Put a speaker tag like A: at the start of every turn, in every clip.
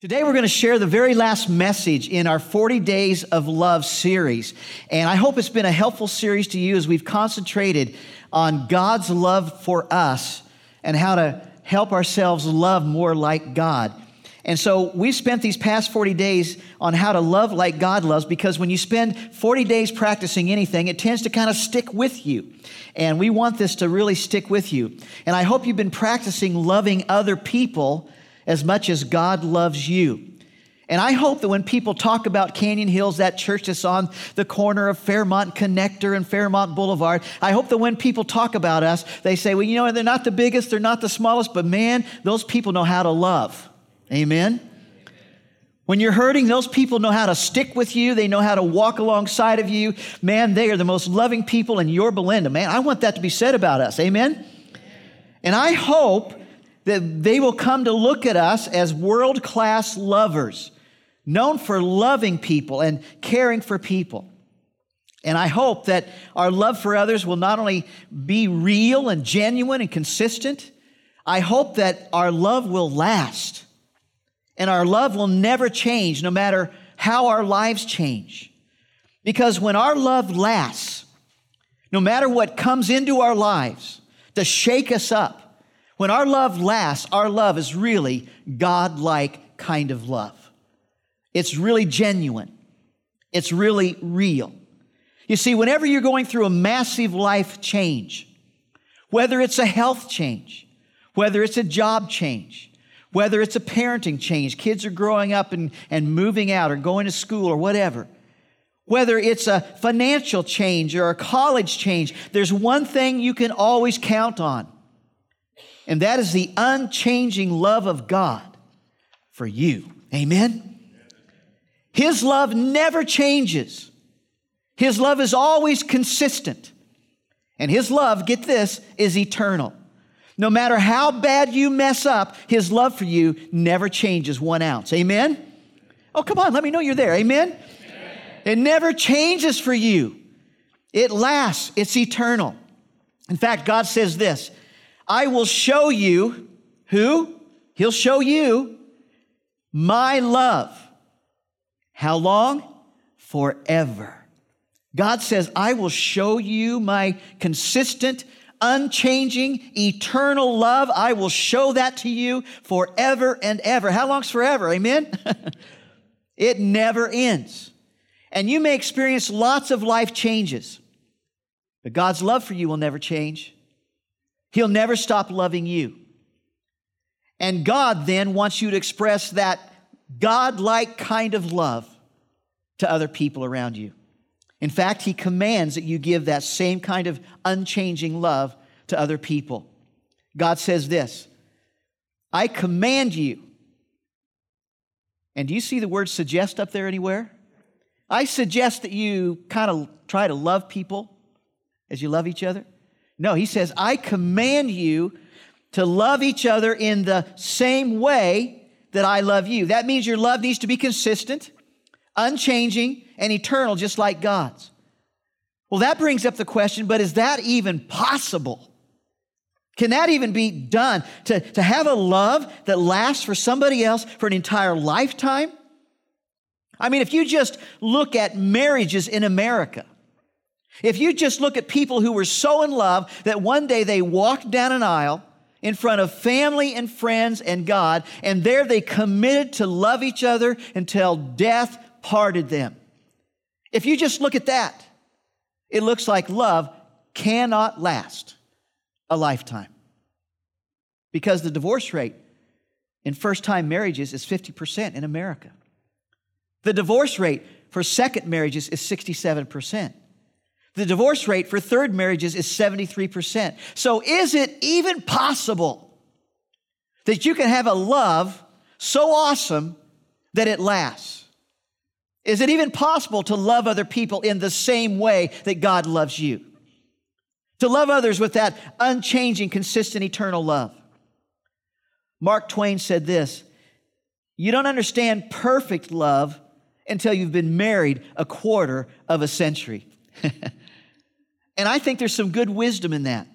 A: Today, we're going to share the very last message in our 40 Days of Love series. And I hope it's been a helpful series to you as we've concentrated on God's love for us and how to help ourselves love more like God. And so we've spent these past 40 days on how to love like God loves because when you spend 40 days practicing anything, it tends to kind of stick with you. And we want this to really stick with you. And I hope you've been practicing loving other people as much as God loves you. And I hope that when people talk about Canyon Hills, that church that's on the corner of Fairmont Connector and Fairmont Boulevard, I hope that when people talk about us, they say, well, you know, they're not the biggest, they're not the smallest, but man, those people know how to love. Amen? When you're hurting, those people know how to stick with you. They know how to walk alongside of you. Man, they are the most loving people in Yorba Linda. Man, I want that to be said about us. Amen? And I hope that they will come to look at us as world class lovers, known for loving people and caring for people. And I hope that our love for others will not only be real and genuine and consistent, I hope that our love will last. And our love will never change, no matter how our lives change. Because when our love lasts, no matter what comes into our lives to shake us up, when our love lasts, our love is really God like kind of love. It's really genuine, it's really real. You see, whenever you're going through a massive life change, whether it's a health change, whether it's a job change, whether it's a parenting change, kids are growing up and, and moving out or going to school or whatever, whether it's a financial change or a college change, there's one thing you can always count on and that is the unchanging love of God for you. Amen? His love never changes. His love is always consistent. And His love, get this, is eternal. No matter how bad you mess up, His love for you never changes one ounce. Amen? Oh, come on, let me know you're there. Amen? It never changes for you, it lasts, it's eternal. In fact, God says this I will show you who? He'll show you my love. How long? Forever. God says, I will show you my consistent, unchanging, eternal love. I will show that to you forever and ever. How long's forever? Amen? it never ends. And you may experience lots of life changes, but God's love for you will never change. He'll never stop loving you. And God then wants you to express that God like kind of love to other people around you. In fact, He commands that you give that same kind of unchanging love to other people. God says this I command you. And do you see the word suggest up there anywhere? I suggest that you kind of try to love people as you love each other. No, he says, I command you to love each other in the same way that I love you. That means your love needs to be consistent, unchanging, and eternal, just like God's. Well, that brings up the question, but is that even possible? Can that even be done? To, to have a love that lasts for somebody else for an entire lifetime? I mean, if you just look at marriages in America, if you just look at people who were so in love that one day they walked down an aisle in front of family and friends and God, and there they committed to love each other until death parted them. If you just look at that, it looks like love cannot last a lifetime. Because the divorce rate in first time marriages is 50% in America. The divorce rate for second marriages is 67%. The divorce rate for third marriages is 73%. So, is it even possible that you can have a love so awesome that it lasts? Is it even possible to love other people in the same way that God loves you? To love others with that unchanging, consistent, eternal love. Mark Twain said this You don't understand perfect love until you've been married a quarter of a century. And I think there's some good wisdom in that.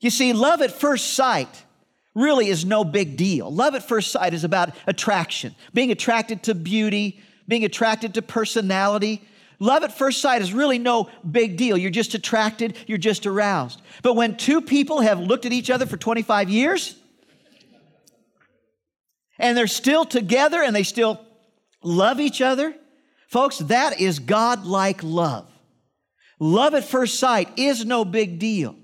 A: You see, love at first sight really is no big deal. Love at first sight is about attraction, being attracted to beauty, being attracted to personality. Love at first sight is really no big deal. You're just attracted, you're just aroused. But when two people have looked at each other for 25 years and they're still together and they still love each other, folks, that is God-like love. Love at first sight is no big deal,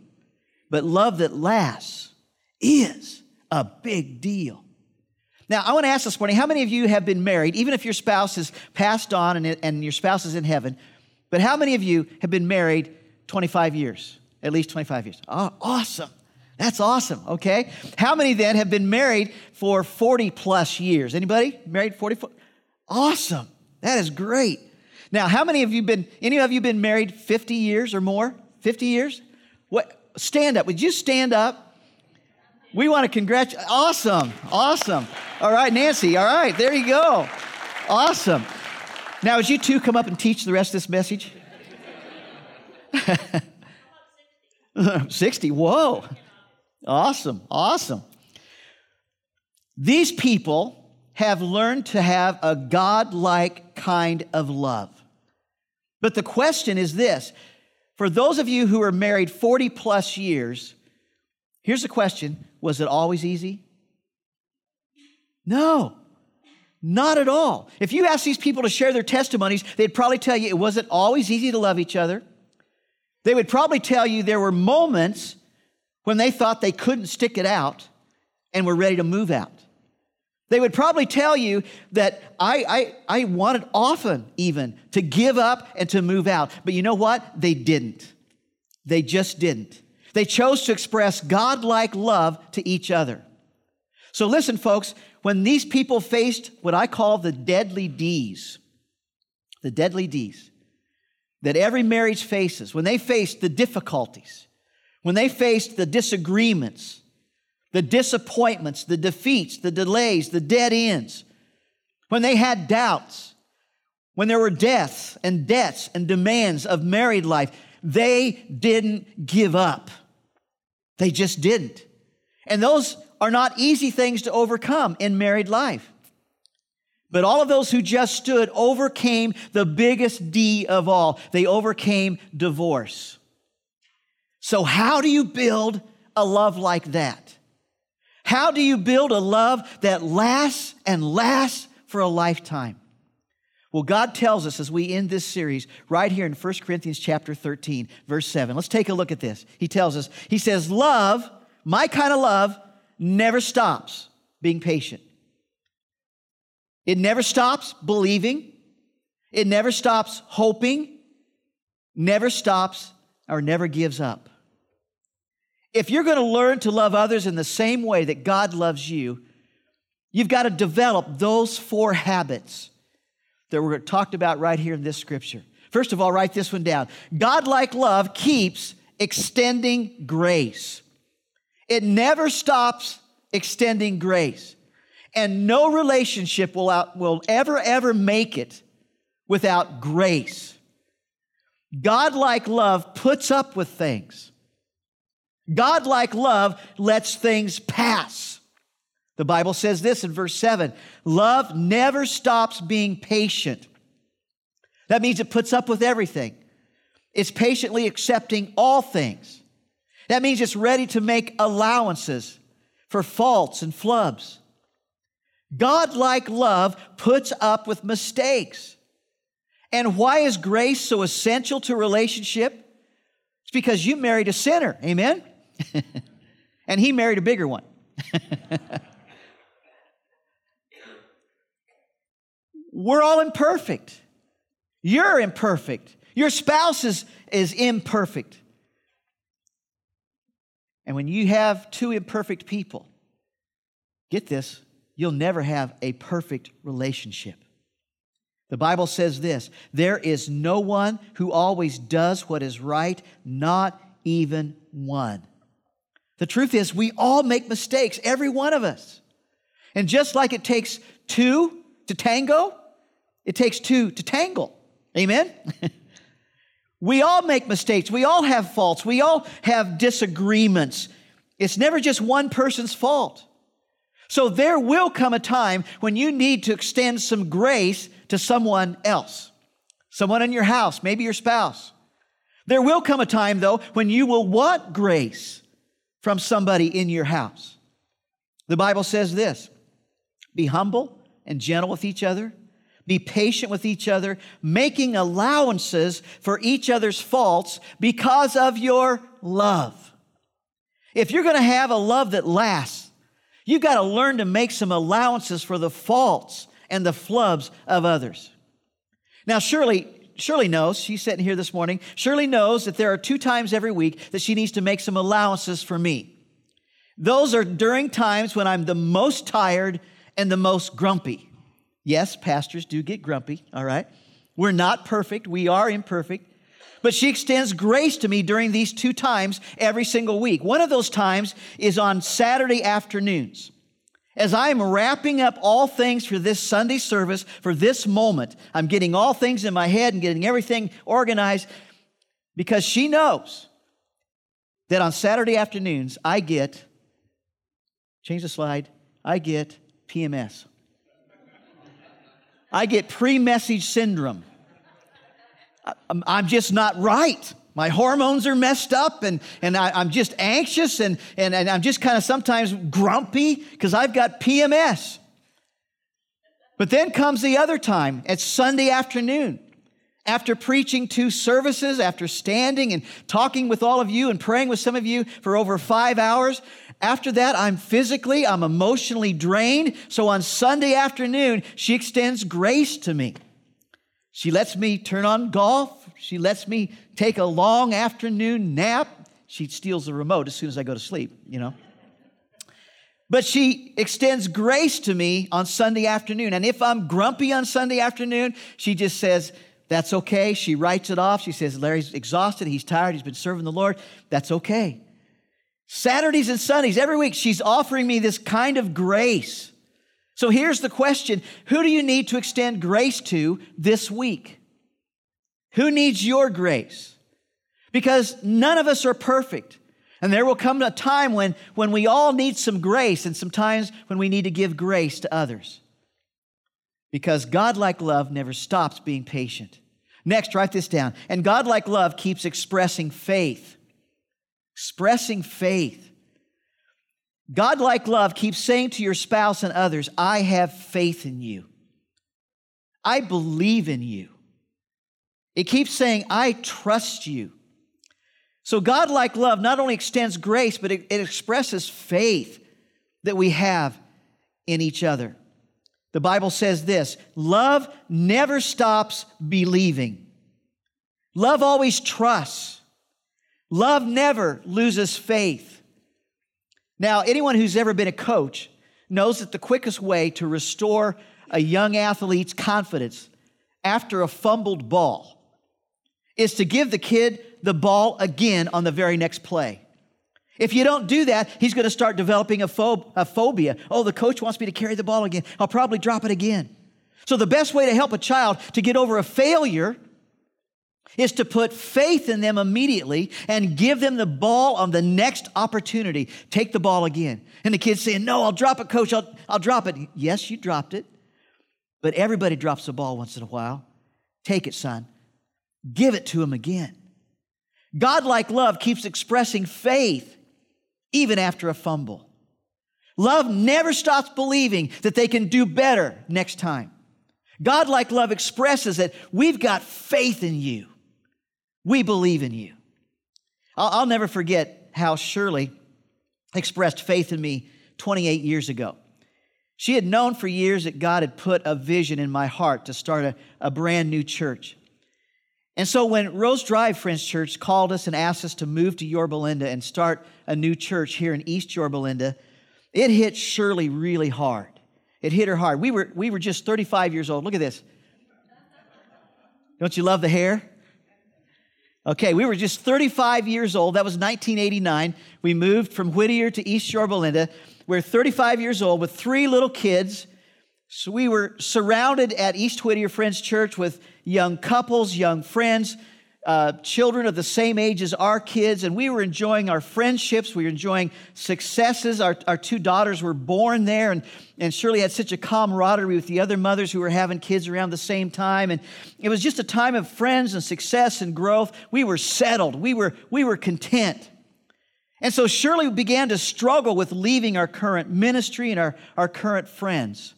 A: but love that lasts is a big deal. Now, I want to ask this morning how many of you have been married, even if your spouse has passed on and, and your spouse is in heaven, but how many of you have been married 25 years? At least 25 years. Oh, awesome. That's awesome, okay? How many then have been married for 40 plus years? Anybody married 40? Awesome. That is great. Now, how many of you been, any of you been married 50 years or more? 50 years? What, stand up. Would you stand up? We want to congratulate. Awesome. Awesome. All right, Nancy. All right, there you go. Awesome. Now, as you two come up and teach the rest of this message, 60. Whoa. Awesome. Awesome. These people have learned to have a God like kind of love. But the question is this for those of you who are married 40 plus years, here's the question was it always easy? No, not at all. If you ask these people to share their testimonies, they'd probably tell you it wasn't always easy to love each other. They would probably tell you there were moments when they thought they couldn't stick it out and were ready to move out. They would probably tell you that I, I, I wanted often even to give up and to move out. But you know what? They didn't. They just didn't. They chose to express God-like love to each other. So listen, folks, when these people faced what I call the deadly D's, the deadly D's that every marriage faces, when they faced the difficulties, when they faced the disagreements, the disappointments, the defeats, the delays, the dead ends, when they had doubts, when there were deaths and debts and demands of married life, they didn't give up. They just didn't. And those are not easy things to overcome in married life. But all of those who just stood overcame the biggest D of all. They overcame divorce. So, how do you build a love like that? How do you build a love that lasts and lasts for a lifetime? Well, God tells us as we end this series right here in 1 Corinthians chapter 13, verse 7. Let's take a look at this. He tells us, He says, Love, my kind of love, never stops being patient. It never stops believing. It never stops hoping. Never stops or never gives up. If you're going to learn to love others in the same way that God loves you, you've got to develop those four habits that were talked about right here in this scripture. First of all, write this one down. God-like love keeps extending grace. It never stops extending grace. And no relationship will, out, will ever, ever make it without grace. God-like love puts up with things. God-like love lets things pass. The Bible says this in verse 7 love never stops being patient. That means it puts up with everything, it's patiently accepting all things. That means it's ready to make allowances for faults and flubs. God like love puts up with mistakes. And why is grace so essential to relationship? It's because you married a sinner, amen? and he married a bigger one. We're all imperfect. You're imperfect. Your spouse is, is imperfect. And when you have two imperfect people, get this, you'll never have a perfect relationship. The Bible says this there is no one who always does what is right, not even one. The truth is, we all make mistakes, every one of us. And just like it takes two to tango, it takes two to tangle. Amen? we all make mistakes. We all have faults. We all have disagreements. It's never just one person's fault. So there will come a time when you need to extend some grace to someone else, someone in your house, maybe your spouse. There will come a time, though, when you will want grace from somebody in your house. The Bible says this be humble and gentle with each other, be patient with each other, making allowances for each other's faults because of your love. If you're going to have a love that lasts, you've got to learn to make some allowances for the faults and the flubs of others. Now, Shirley, Shirley knows, she's sitting here this morning, Shirley knows that there are two times every week that she needs to make some allowances for me. Those are during times when I'm the most tired and the most grumpy. Yes, pastors do get grumpy, all right? We're not perfect, we are imperfect. But she extends grace to me during these two times every single week. One of those times is on Saturday afternoons. As I'm wrapping up all things for this Sunday service, for this moment, I'm getting all things in my head and getting everything organized because she knows that on Saturday afternoons, I get, change the slide, I get PMS. I get pre message syndrome. I'm just not right. My hormones are messed up and, and I, am just anxious and, and, and I'm just kind of sometimes grumpy because I've got PMS. But then comes the other time. It's Sunday afternoon. After preaching two services, after standing and talking with all of you and praying with some of you for over five hours, after that, I'm physically, I'm emotionally drained. So on Sunday afternoon, she extends grace to me. She lets me turn on golf. She lets me take a long afternoon nap. She steals the remote as soon as I go to sleep, you know. But she extends grace to me on Sunday afternoon. And if I'm grumpy on Sunday afternoon, she just says, That's okay. She writes it off. She says, Larry's exhausted. He's tired. He's been serving the Lord. That's okay. Saturdays and Sundays, every week, she's offering me this kind of grace. So here's the question Who do you need to extend grace to this week? Who needs your grace? Because none of us are perfect. And there will come a time when, when we all need some grace, and sometimes when we need to give grace to others. Because God like love never stops being patient. Next, write this down. And God like love keeps expressing faith. Expressing faith. God like love keeps saying to your spouse and others, I have faith in you. I believe in you. It keeps saying, I trust you. So, God like love not only extends grace, but it, it expresses faith that we have in each other. The Bible says this love never stops believing, love always trusts, love never loses faith. Now, anyone who's ever been a coach knows that the quickest way to restore a young athlete's confidence after a fumbled ball is to give the kid the ball again on the very next play. If you don't do that, he's going to start developing a, a phobia. Oh, the coach wants me to carry the ball again. I'll probably drop it again. So, the best way to help a child to get over a failure is to put faith in them immediately and give them the ball on the next opportunity. Take the ball again. And the kid's saying, No, I'll drop it, coach. I'll, I'll drop it. Yes, you dropped it. But everybody drops the ball once in a while. Take it, son. Give it to him again. Godlike love keeps expressing faith even after a fumble. Love never stops believing that they can do better next time. Godlike love expresses that we've got faith in you. We believe in you. I'll, I'll never forget how Shirley expressed faith in me 28 years ago. She had known for years that God had put a vision in my heart to start a, a brand new church. And so when Rose Drive Friends Church called us and asked us to move to Yorba Linda and start a new church here in East Yorba Linda, it hit Shirley really hard. It hit her hard. We were, we were just 35 years old. Look at this. Don't you love the hair? Okay, we were just 35 years old. That was 1989. We moved from Whittier to East Yorba Linda. We're 35 years old with three little kids. So we were surrounded at East Whittier Friends Church with young couples, young friends, uh, children of the same age as our kids, and we were enjoying our friendships. We were enjoying successes. Our, our two daughters were born there, and, and Shirley had such a camaraderie with the other mothers who were having kids around the same time. And it was just a time of friends and success and growth. We were settled, we were, we were content. And so Shirley began to struggle with leaving our current ministry and our, our current friends,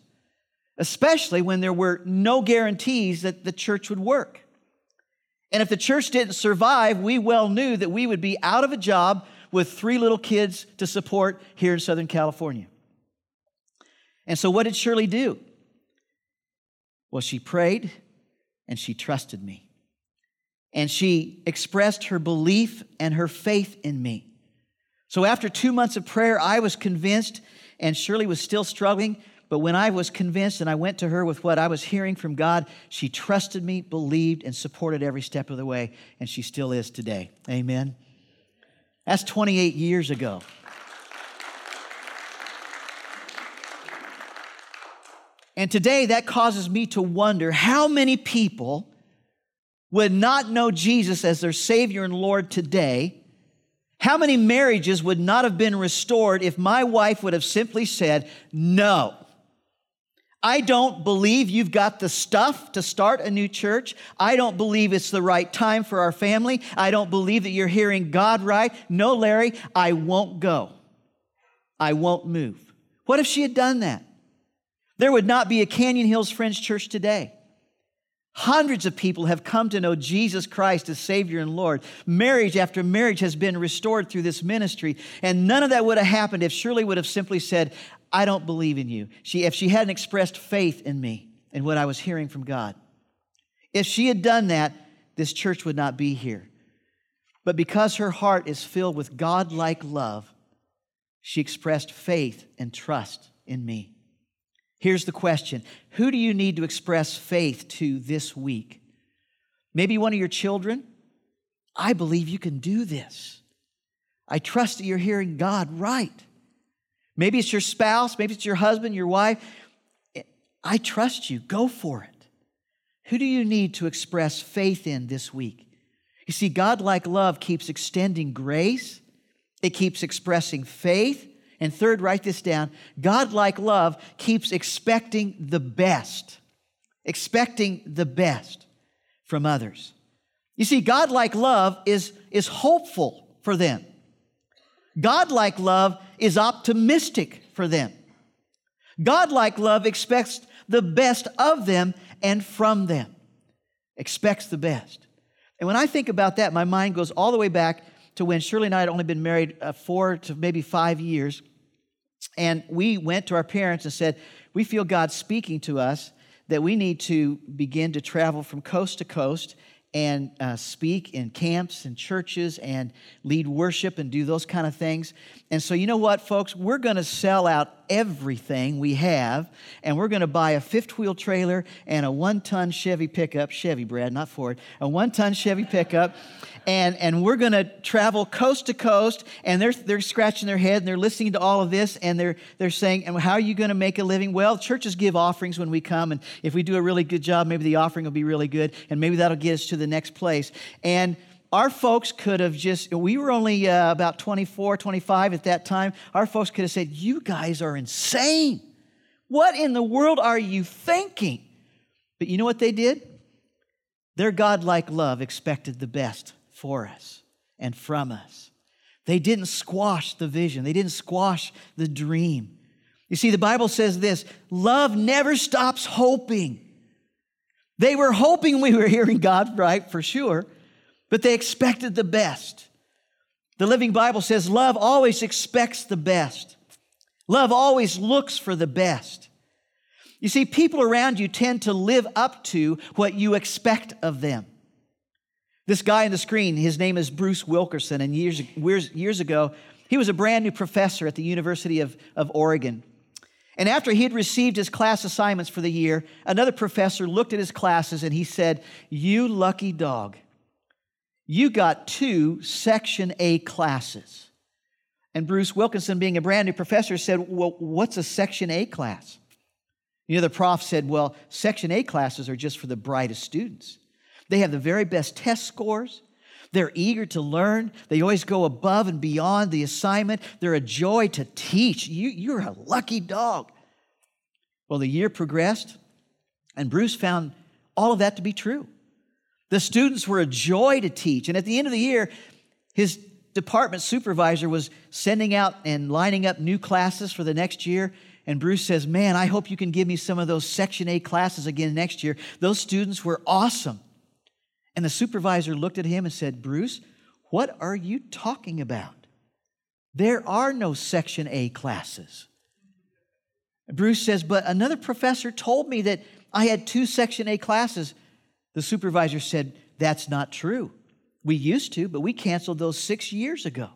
A: especially when there were no guarantees that the church would work. And if the church didn't survive, we well knew that we would be out of a job with three little kids to support here in Southern California. And so, what did Shirley do? Well, she prayed and she trusted me. And she expressed her belief and her faith in me. So, after two months of prayer, I was convinced, and Shirley was still struggling. But when I was convinced and I went to her with what I was hearing from God, she trusted me, believed, and supported every step of the way, and she still is today. Amen. That's 28 years ago. And today that causes me to wonder how many people would not know Jesus as their Savior and Lord today. How many marriages would not have been restored if my wife would have simply said, No, I don't believe you've got the stuff to start a new church. I don't believe it's the right time for our family. I don't believe that you're hearing God right. No, Larry, I won't go. I won't move. What if she had done that? There would not be a Canyon Hills Friends Church today. Hundreds of people have come to know Jesus Christ as Savior and Lord. Marriage after marriage has been restored through this ministry. And none of that would have happened if Shirley would have simply said, I don't believe in you. She, if she hadn't expressed faith in me and what I was hearing from God. If she had done that, this church would not be here. But because her heart is filled with God like love, she expressed faith and trust in me. Here's the question Who do you need to express faith to this week? Maybe one of your children? I believe you can do this. I trust that you're hearing God right. Maybe it's your spouse, maybe it's your husband, your wife. I trust you. Go for it. Who do you need to express faith in this week? You see, God like love keeps extending grace, it keeps expressing faith, and third, write this down God like love keeps expecting the best, expecting the best from others. You see, God like love is, is hopeful for them. God like love is optimistic for them. Godlike love expects the best of them and from them, expects the best. And when I think about that, my mind goes all the way back to when Shirley and I had only been married uh, four to maybe five years. And we went to our parents and said, We feel God speaking to us that we need to begin to travel from coast to coast and uh, speak in camps and churches and lead worship and do those kind of things. And so, you know what, folks? We're going to sell out everything we have, and we're going to buy a fifth wheel trailer and a one ton Chevy pickup, Chevy, Brad, not Ford, a one ton Chevy pickup and, and we're going to travel coast to coast. And they're, they're scratching their head and they're listening to all of this and they're, they're saying, and how are you going to make a living? Well, churches give offerings when we come. And if we do a really good job, maybe the offering will be really good. And maybe that'll get us to the next place. And our folks could have just, we were only uh, about 24, 25 at that time. Our folks could have said, You guys are insane. What in the world are you thinking? But you know what they did? Their God-like love expected the best for us and from us. They didn't squash the vision, they didn't squash the dream. You see, the Bible says this love never stops hoping. They were hoping we were hearing God right for sure, but they expected the best. The Living Bible says love always expects the best. Love always looks for the best. You see, people around you tend to live up to what you expect of them. This guy on the screen, his name is Bruce Wilkinson, and years, years, years ago, he was a brand new professor at the University of, of Oregon. And after he had received his class assignments for the year, another professor looked at his classes and he said, You lucky dog, you got two Section A classes. And Bruce Wilkinson, being a brand new professor, said, Well, what's a Section A class? You know, the prof said, Well, Section A classes are just for the brightest students. They have the very best test scores. They're eager to learn. They always go above and beyond the assignment. They're a joy to teach. You, you're a lucky dog. Well, the year progressed, and Bruce found all of that to be true. The students were a joy to teach. And at the end of the year, his department supervisor was sending out and lining up new classes for the next year. And Bruce says, Man, I hope you can give me some of those Section A classes again next year. Those students were awesome. And the supervisor looked at him and said, Bruce, what are you talking about? There are no Section A classes. Bruce says, But another professor told me that I had two Section A classes. The supervisor said, That's not true. We used to, but we canceled those six years ago.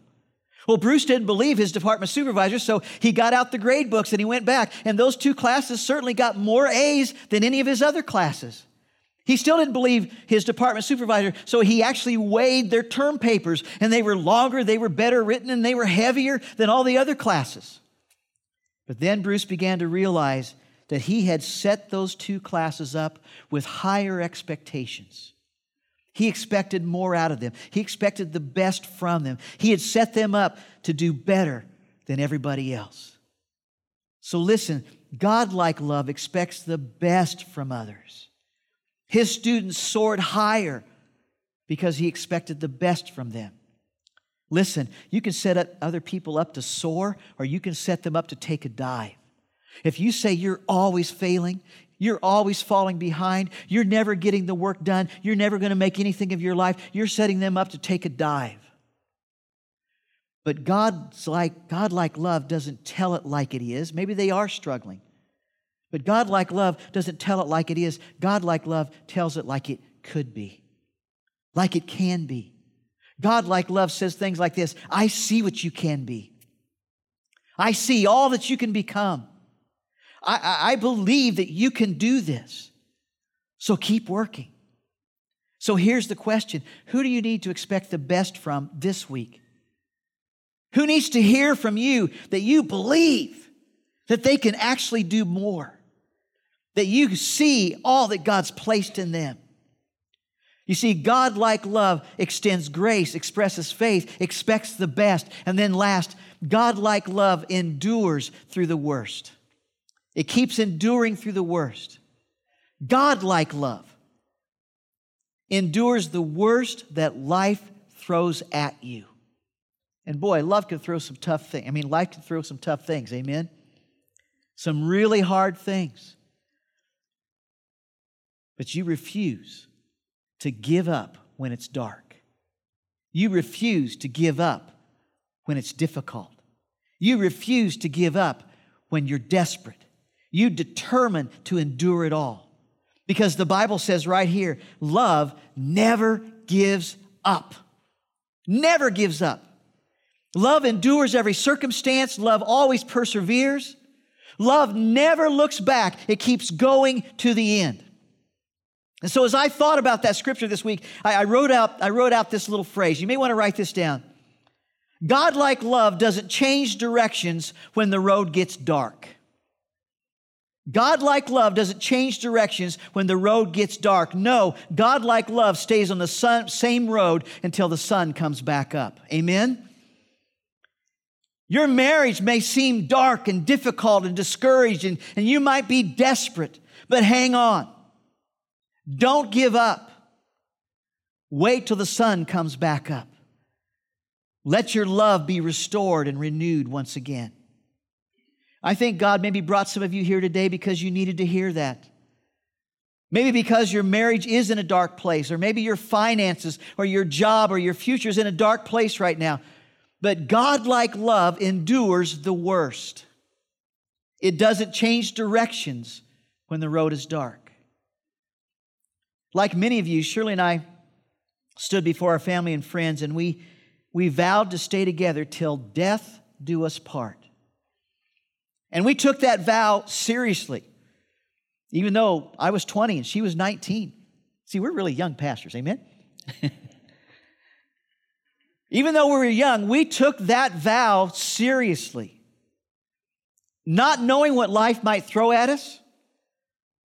A: Well, Bruce didn't believe his department supervisor, so he got out the grade books and he went back. And those two classes certainly got more A's than any of his other classes. He still didn't believe his department supervisor, so he actually weighed their term papers, and they were longer, they were better written, and they were heavier than all the other classes. But then Bruce began to realize that he had set those two classes up with higher expectations. He expected more out of them. He expected the best from them. He had set them up to do better than everybody else. So listen, Godlike love expects the best from others. His students soared higher because he expected the best from them. Listen, you can set other people up to soar, or you can set them up to take a dive. If you say you're always failing, you're always falling behind. You're never getting the work done. You're never going to make anything of your life. You're setting them up to take a dive. But God's like, God like love doesn't tell it like it is. Maybe they are struggling. But God like love doesn't tell it like it is. God like love tells it like it could be, like it can be. God like love says things like this I see what you can be. I see all that you can become. I, I believe that you can do this. So keep working. So here's the question Who do you need to expect the best from this week? Who needs to hear from you that you believe that they can actually do more? That you see all that God's placed in them? You see, God like love extends grace, expresses faith, expects the best. And then last, God like love endures through the worst. It keeps enduring through the worst. God-like love endures the worst that life throws at you. And boy, love can throw some tough things. I mean, life can throw some tough things, amen? Some really hard things. But you refuse to give up when it's dark. You refuse to give up when it's difficult. You refuse to give up when you're desperate. You determine to endure it all. Because the Bible says right here love never gives up. Never gives up. Love endures every circumstance, love always perseveres. Love never looks back, it keeps going to the end. And so, as I thought about that scripture this week, I, I wrote, out, I wrote out this little phrase. You may want to write this down. Godlike love doesn't change directions when the road gets dark. God-like love doesn't change directions when the road gets dark. No, God-like love stays on the sun, same road until the sun comes back up. Amen? Your marriage may seem dark and difficult and discouraged, and, and you might be desperate, but hang on. Don't give up. Wait till the sun comes back up. Let your love be restored and renewed once again. I think God maybe brought some of you here today because you needed to hear that. Maybe because your marriage is in a dark place, or maybe your finances, or your job, or your future is in a dark place right now. But God like love endures the worst. It doesn't change directions when the road is dark. Like many of you, Shirley and I stood before our family and friends, and we, we vowed to stay together till death do us part. And we took that vow seriously, even though I was 20 and she was 19. See, we're really young pastors, amen? even though we were young, we took that vow seriously. Not knowing what life might throw at us,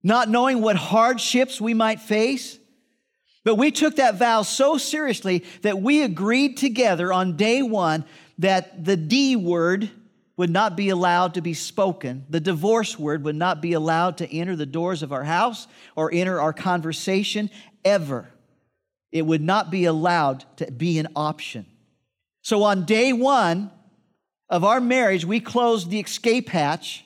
A: not knowing what hardships we might face, But we took that vow so seriously that we agreed together on day one that the D word would not be allowed to be spoken. The divorce word would not be allowed to enter the doors of our house or enter our conversation ever. It would not be allowed to be an option. So on day one of our marriage, we closed the escape hatch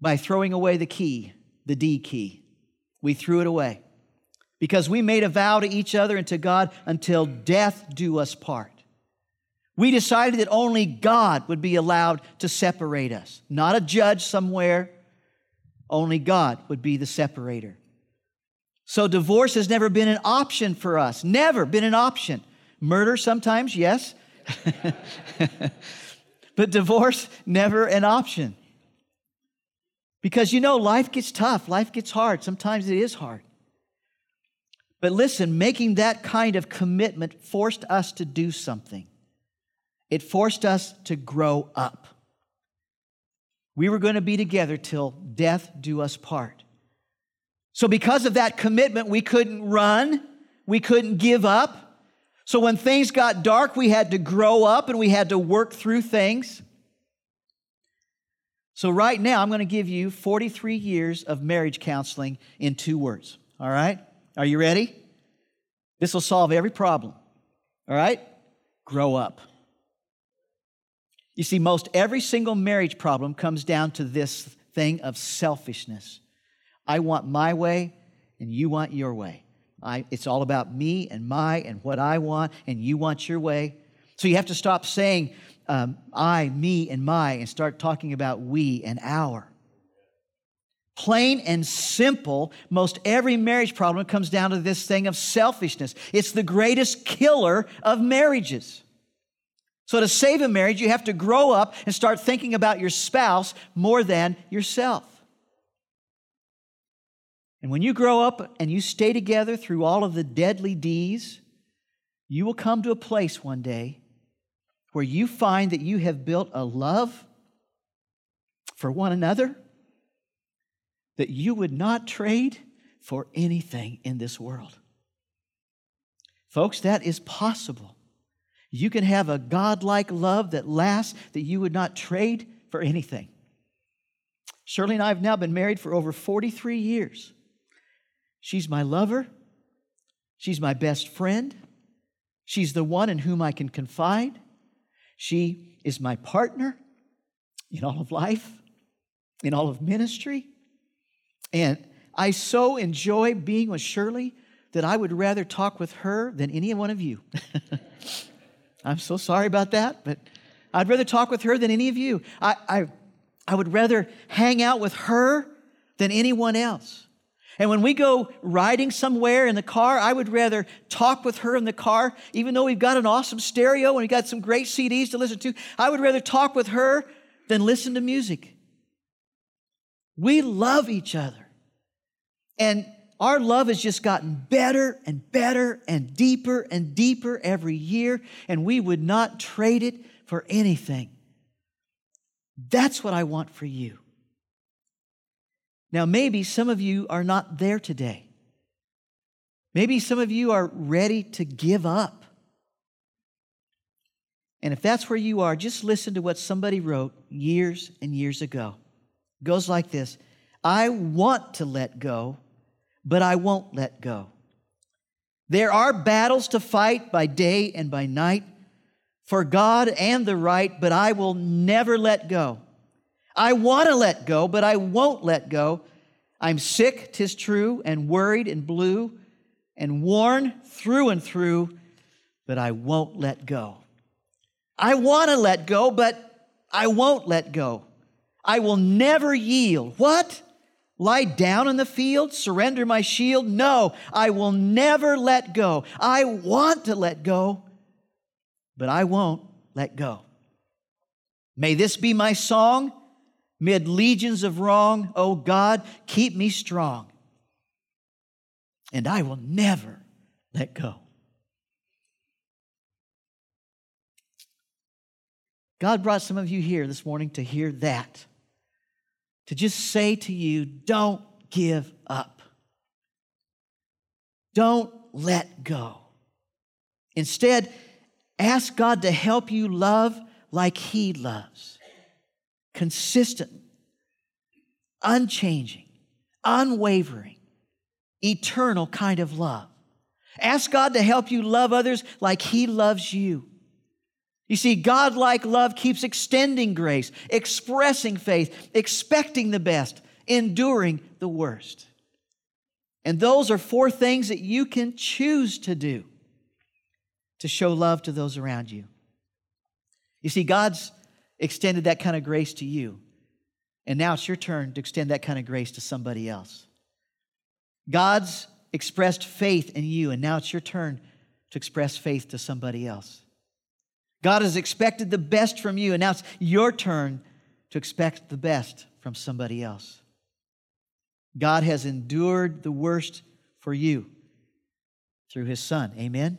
A: by throwing away the key, the D key. We threw it away because we made a vow to each other and to God until death do us part. We decided that only God would be allowed to separate us, not a judge somewhere. Only God would be the separator. So divorce has never been an option for us, never been an option. Murder sometimes, yes. but divorce, never an option. Because you know, life gets tough, life gets hard. Sometimes it is hard. But listen, making that kind of commitment forced us to do something. It forced us to grow up. We were going to be together till death do us part. So, because of that commitment, we couldn't run, we couldn't give up. So, when things got dark, we had to grow up and we had to work through things. So, right now, I'm going to give you 43 years of marriage counseling in two words. All right? Are you ready? This will solve every problem. All right? Grow up. You see, most every single marriage problem comes down to this thing of selfishness. I want my way, and you want your way. I, it's all about me and my and what I want, and you want your way. So you have to stop saying um, I, me, and my, and start talking about we and our. Plain and simple, most every marriage problem comes down to this thing of selfishness. It's the greatest killer of marriages. So, to save a marriage, you have to grow up and start thinking about your spouse more than yourself. And when you grow up and you stay together through all of the deadly D's, you will come to a place one day where you find that you have built a love for one another that you would not trade for anything in this world. Folks, that is possible. You can have a godlike love that lasts that you would not trade for anything. Shirley and I have now been married for over 43 years. She's my lover. She's my best friend. She's the one in whom I can confide. She is my partner in all of life, in all of ministry. And I so enjoy being with Shirley that I would rather talk with her than any one of you. I'm so sorry about that, but I'd rather talk with her than any of you. I, I, I would rather hang out with her than anyone else. And when we go riding somewhere in the car, I would rather talk with her in the car, even though we've got an awesome stereo and we've got some great CDs to listen to. I would rather talk with her than listen to music. We love each other. And our love has just gotten better and better and deeper and deeper every year, and we would not trade it for anything. That's what I want for you. Now, maybe some of you are not there today. Maybe some of you are ready to give up. And if that's where you are, just listen to what somebody wrote years and years ago. It goes like this I want to let go but I won't let go. There are battles to fight by day and by night for God and the right, but I will never let go. I want to let go, but I won't let go. I'm sick, tis true, and worried and blue, and worn through and through, but I won't let go. I want to let go, but I won't let go. I will never yield. What? Lie down in the field, surrender my shield? No, I will never let go. I want to let go, but I won't let go. May this be my song mid legions of wrong. Oh God, keep me strong, and I will never let go. God brought some of you here this morning to hear that to just say to you, don't give up. Don't let go. Instead, ask God to help you love like He loves consistent, unchanging, unwavering, eternal kind of love. Ask God to help you love others like He loves you. You see, God like love keeps extending grace, expressing faith, expecting the best, enduring the worst. And those are four things that you can choose to do to show love to those around you. You see, God's extended that kind of grace to you, and now it's your turn to extend that kind of grace to somebody else. God's expressed faith in you, and now it's your turn to express faith to somebody else. God has expected the best from you, and now it's your turn to expect the best from somebody else. God has endured the worst for you through his Son. Amen?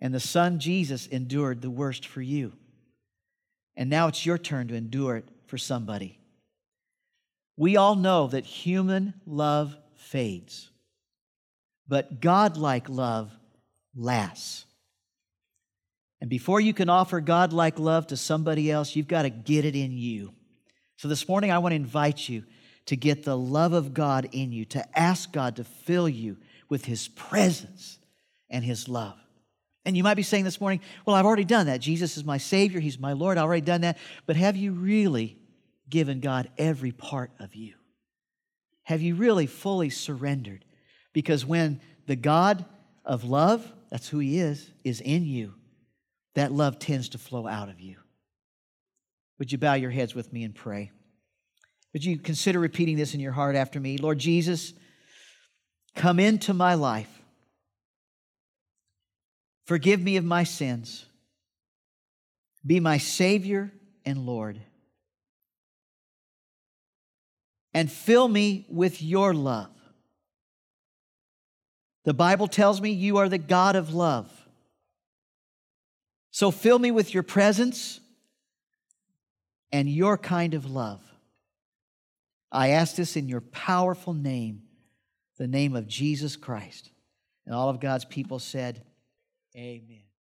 A: And the Son, Jesus, endured the worst for you. And now it's your turn to endure it for somebody. We all know that human love fades, but God-like love lasts. And before you can offer God-like love to somebody else, you've got to get it in you. So this morning, I want to invite you to get the love of God in you, to ask God to fill you with His presence and His love. And you might be saying this morning, Well, I've already done that. Jesus is my Savior, He's my Lord. I've already done that. But have you really given God every part of you? Have you really fully surrendered? Because when the God of love, that's who He is, is in you, that love tends to flow out of you. Would you bow your heads with me and pray? Would you consider repeating this in your heart after me? Lord Jesus, come into my life. Forgive me of my sins. Be my Savior and Lord. And fill me with your love. The Bible tells me you are the God of love. So fill me with your presence and your kind of love. I ask this in your powerful name, the name of Jesus Christ. And all of God's people said, Amen.